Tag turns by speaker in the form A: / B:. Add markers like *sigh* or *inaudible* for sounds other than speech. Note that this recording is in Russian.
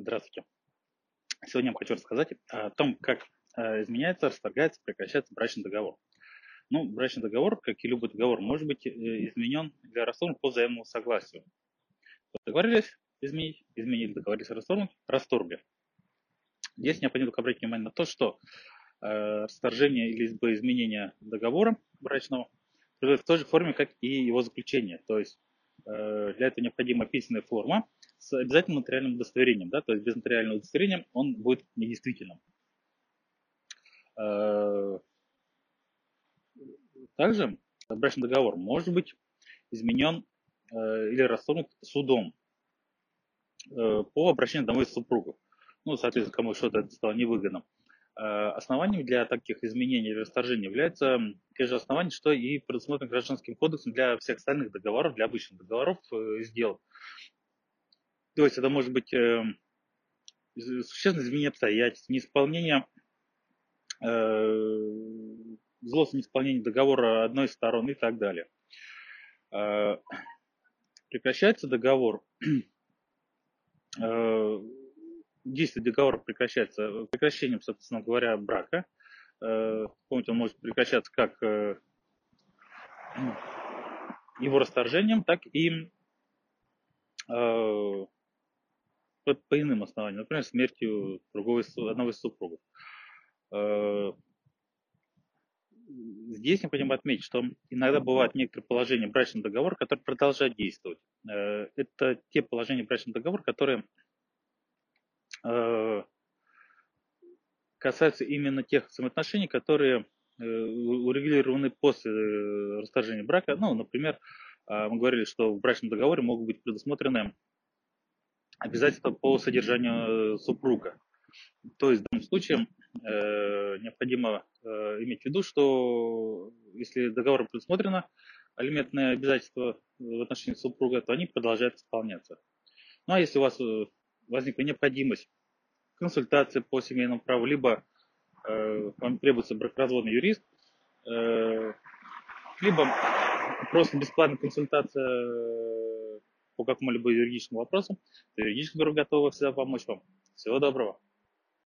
A: Здравствуйте. Сегодня я хочу рассказать о том, как э, изменяется, расторгается, прекращается брачный договор. Ну, брачный договор, как и любой договор, может быть э, изменен для расторгнут по взаимному согласию. Договорились изменить, изменили, договорились расторгнуть, расторгли. Здесь необходимо обратить внимание на то, что э, расторжение или изменение договора брачного происходит в той же форме, как и его заключение. То есть для этого необходима письменная форма, с обязательным нотариальным удостоверением. Да? То есть без нотариального удостоверения он будет недействительным. Э, также брачный договор может быть изменен э, или расторгнут судом э, по обращению домой супругов. Ну, соответственно, кому что-то стало невыгодно. Основанием для таких изменений или расторжений является те же основания, что и предусмотрено гражданским кодексом для всех остальных договоров, для обычных договоров и сделок. То есть это может быть э, существенное изменение обстоятельств, неисполнение, э, злостное неисполнение договора одной из сторон и так далее. Э, прекращается договор, *clears throat* э, действие договора прекращается прекращением, собственно говоря, брака. Э, помните, он может прекращаться как э, его расторжением, так и э, по, иным основаниям, например, смертью другого, одного из супругов. Э, здесь необходимо отметить, что иногда бывают некоторые положения брачного договора, которые продолжают действовать. Э, это те положения брачного договора, которые э, касаются именно тех взаимоотношений, которые урегулированы после расторжения брака. Ну, например, мы говорили, что в брачном договоре могут быть предусмотрены обязательства по содержанию э, супруга. То есть в данном случае э, необходимо э, иметь в виду, что если договором предусмотрено алиментные обязательства в отношении супруга, то они продолжают исполняться. Ну а если у вас э, возникла необходимость консультации по семейному праву, либо э, вам требуется бракоразводный юрист, э, либо просто бесплатная консультация по какому-либо юридическому вопросу, то юридическое бюро готово всегда помочь вам. Всего доброго.